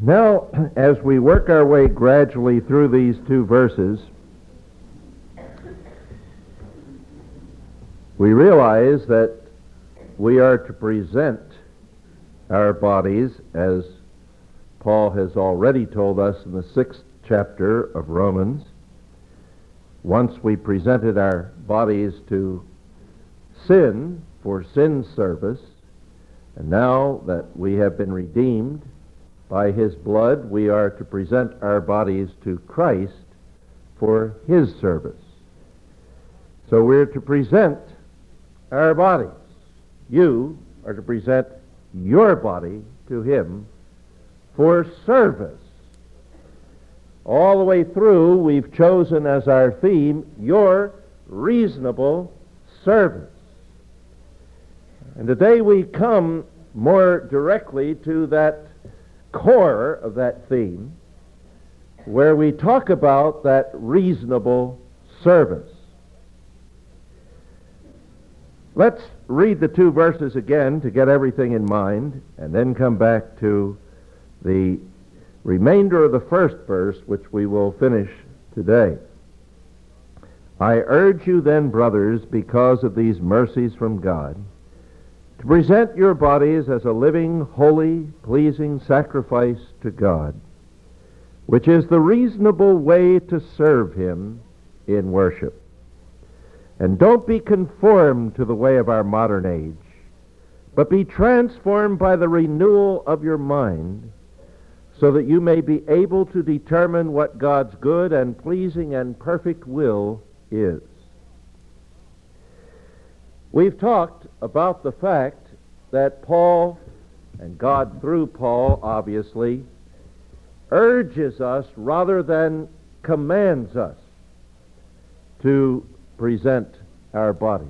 Now, as we work our way gradually through these two verses, we realize that we are to present our bodies, as Paul has already told us in the sixth chapter of Romans. Once we presented our bodies to sin for sin's service, and now that we have been redeemed by his blood, we are to present our bodies to Christ for his service. So we're to present our bodies. You are to present your body to him for service. All the way through, we've chosen as our theme your reasonable service. And today we come more directly to that core of that theme where we talk about that reasonable service. Let's read the two verses again to get everything in mind and then come back to the remainder of the first verse, which we will finish today. I urge you then, brothers, because of these mercies from God, to present your bodies as a living, holy, pleasing sacrifice to God, which is the reasonable way to serve Him in worship. And don't be conformed to the way of our modern age, but be transformed by the renewal of your mind, so that you may be able to determine what God's good and pleasing and perfect will is. We've talked about the fact that Paul, and God through Paul, obviously, urges us rather than commands us to present our bodies.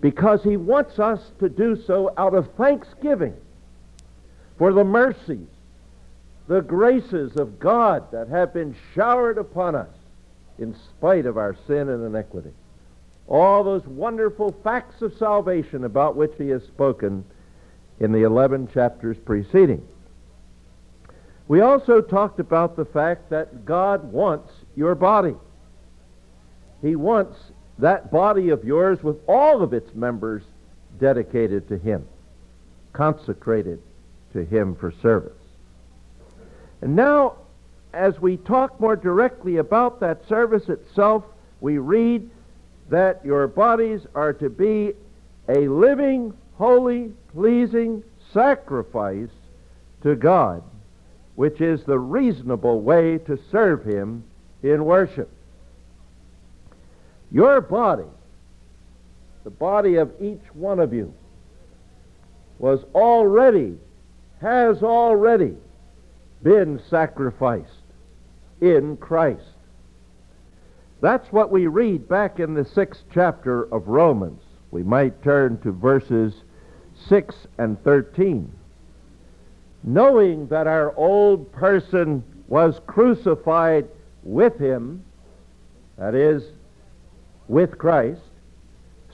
Because he wants us to do so out of thanksgiving for the mercies, the graces of God that have been showered upon us in spite of our sin and iniquity all those wonderful facts of salvation about which he has spoken in the 11 chapters preceding. We also talked about the fact that God wants your body. He wants that body of yours with all of its members dedicated to Him, consecrated to Him for service. And now, as we talk more directly about that service itself, we read that your bodies are to be a living, holy, pleasing sacrifice to God, which is the reasonable way to serve Him in worship. Your body, the body of each one of you, was already, has already been sacrificed in Christ. That's what we read back in the sixth chapter of Romans. We might turn to verses 6 and 13. Knowing that our old person was crucified with him, that is, with Christ,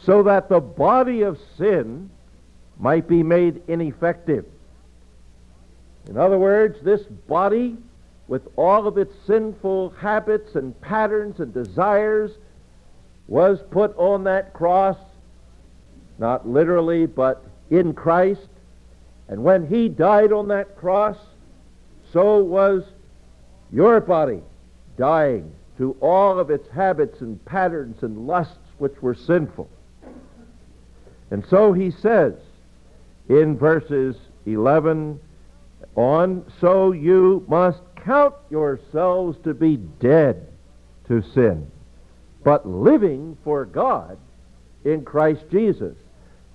so that the body of sin might be made ineffective. In other words, this body with all of its sinful habits and patterns and desires was put on that cross, not literally, but in Christ. And when he died on that cross, so was your body dying to all of its habits and patterns and lusts which were sinful. And so he says in verses 11 on, so you must count yourselves to be dead to sin, but living for God in Christ Jesus.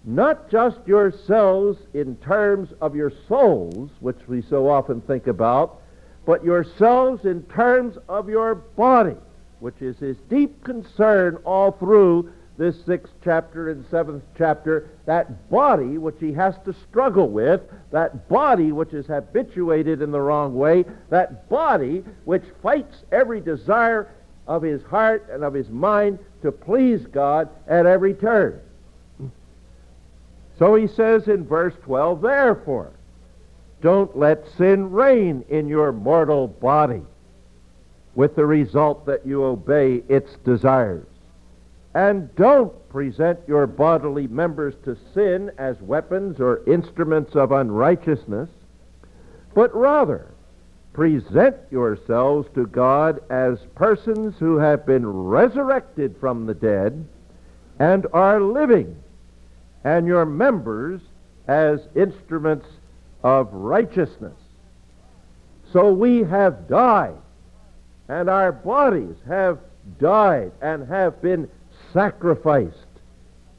Not just yourselves in terms of your souls, which we so often think about, but yourselves in terms of your body, which is his deep concern all through this sixth chapter and seventh chapter, that body which he has to struggle with, that body which is habituated in the wrong way, that body which fights every desire of his heart and of his mind to please God at every turn. So he says in verse 12, therefore, don't let sin reign in your mortal body with the result that you obey its desires. And don't present your bodily members to sin as weapons or instruments of unrighteousness, but rather present yourselves to God as persons who have been resurrected from the dead and are living, and your members as instruments of righteousness. So we have died, and our bodies have died and have been sacrificed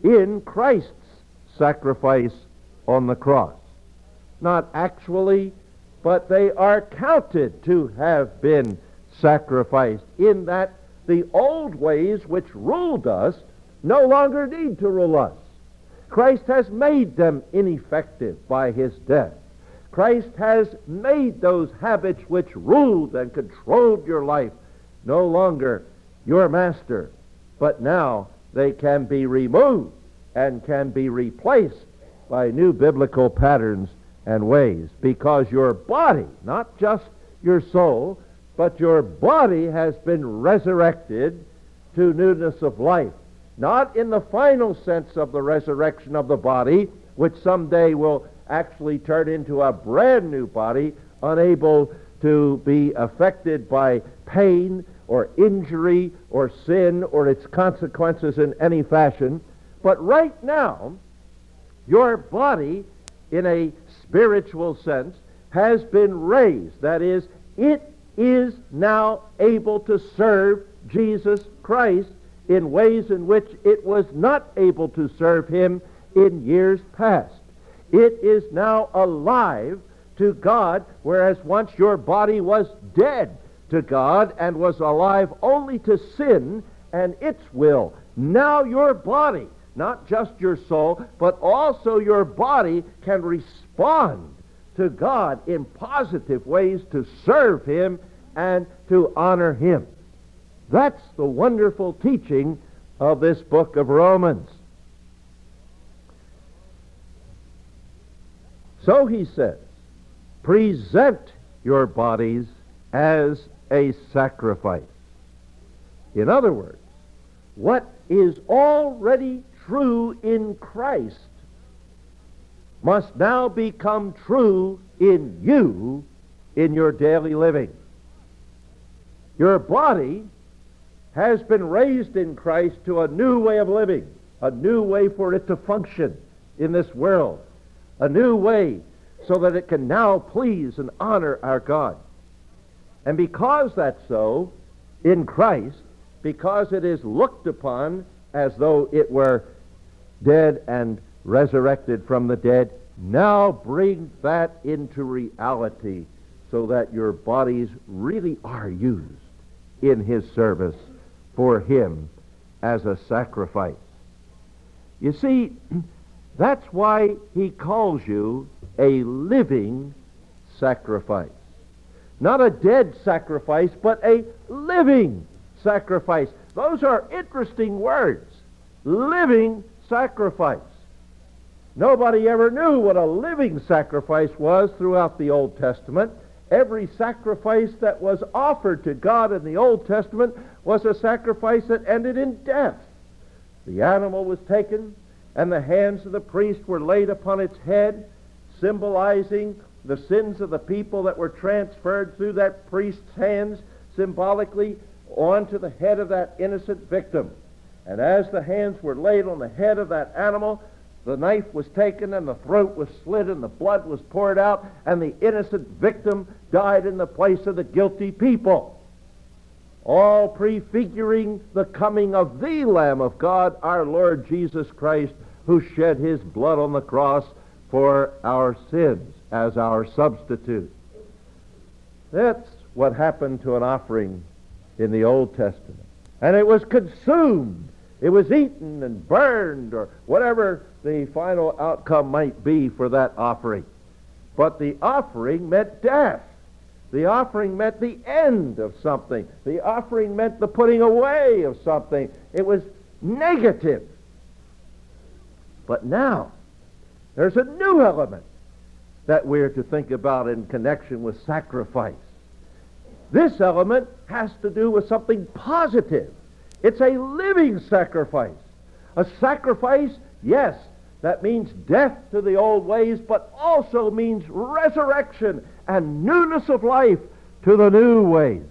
in Christ's sacrifice on the cross. Not actually, but they are counted to have been sacrificed in that the old ways which ruled us no longer need to rule us. Christ has made them ineffective by his death. Christ has made those habits which ruled and controlled your life no longer your master, but now they can be removed and can be replaced by new biblical patterns and ways because your body, not just your soul, but your body has been resurrected to newness of life. Not in the final sense of the resurrection of the body, which someday will actually turn into a brand new body, unable to be affected by pain or injury or sin or its consequences in any fashion. But right now, your body, in a spiritual sense, has been raised. That is, it is now able to serve Jesus Christ in ways in which it was not able to serve him in years past. It is now alive to God, whereas once your body was dead to God and was alive only to sin and its will. Now your body, not just your soul, but also your body can respond to God in positive ways to serve Him and to honor Him. That's the wonderful teaching of this book of Romans. So he says, present your bodies as a sacrifice. In other words, what is already true in Christ must now become true in you in your daily living. Your body has been raised in Christ to a new way of living, a new way for it to function in this world, a new way so that it can now please and honor our God. And because that's so, in Christ, because it is looked upon as though it were dead and resurrected from the dead, now bring that into reality so that your bodies really are used in his service for him as a sacrifice. You see, that's why he calls you a living sacrifice. Not a dead sacrifice, but a living sacrifice. Those are interesting words. Living sacrifice. Nobody ever knew what a living sacrifice was throughout the Old Testament. Every sacrifice that was offered to God in the Old Testament was a sacrifice that ended in death. The animal was taken, and the hands of the priest were laid upon its head, symbolizing the sins of the people that were transferred through that priest's hands symbolically onto the head of that innocent victim. And as the hands were laid on the head of that animal, the knife was taken and the throat was slit and the blood was poured out and the innocent victim died in the place of the guilty people. All prefiguring the coming of the Lamb of God, our Lord Jesus Christ, who shed his blood on the cross for our sins as our substitute. That's what happened to an offering in the Old Testament. And it was consumed. It was eaten and burned or whatever the final outcome might be for that offering. But the offering meant death. The offering meant the end of something. The offering meant the putting away of something. It was negative. But now, there's a new element that we're to think about in connection with sacrifice. This element has to do with something positive. It's a living sacrifice. A sacrifice, yes, that means death to the old ways, but also means resurrection and newness of life to the new ways.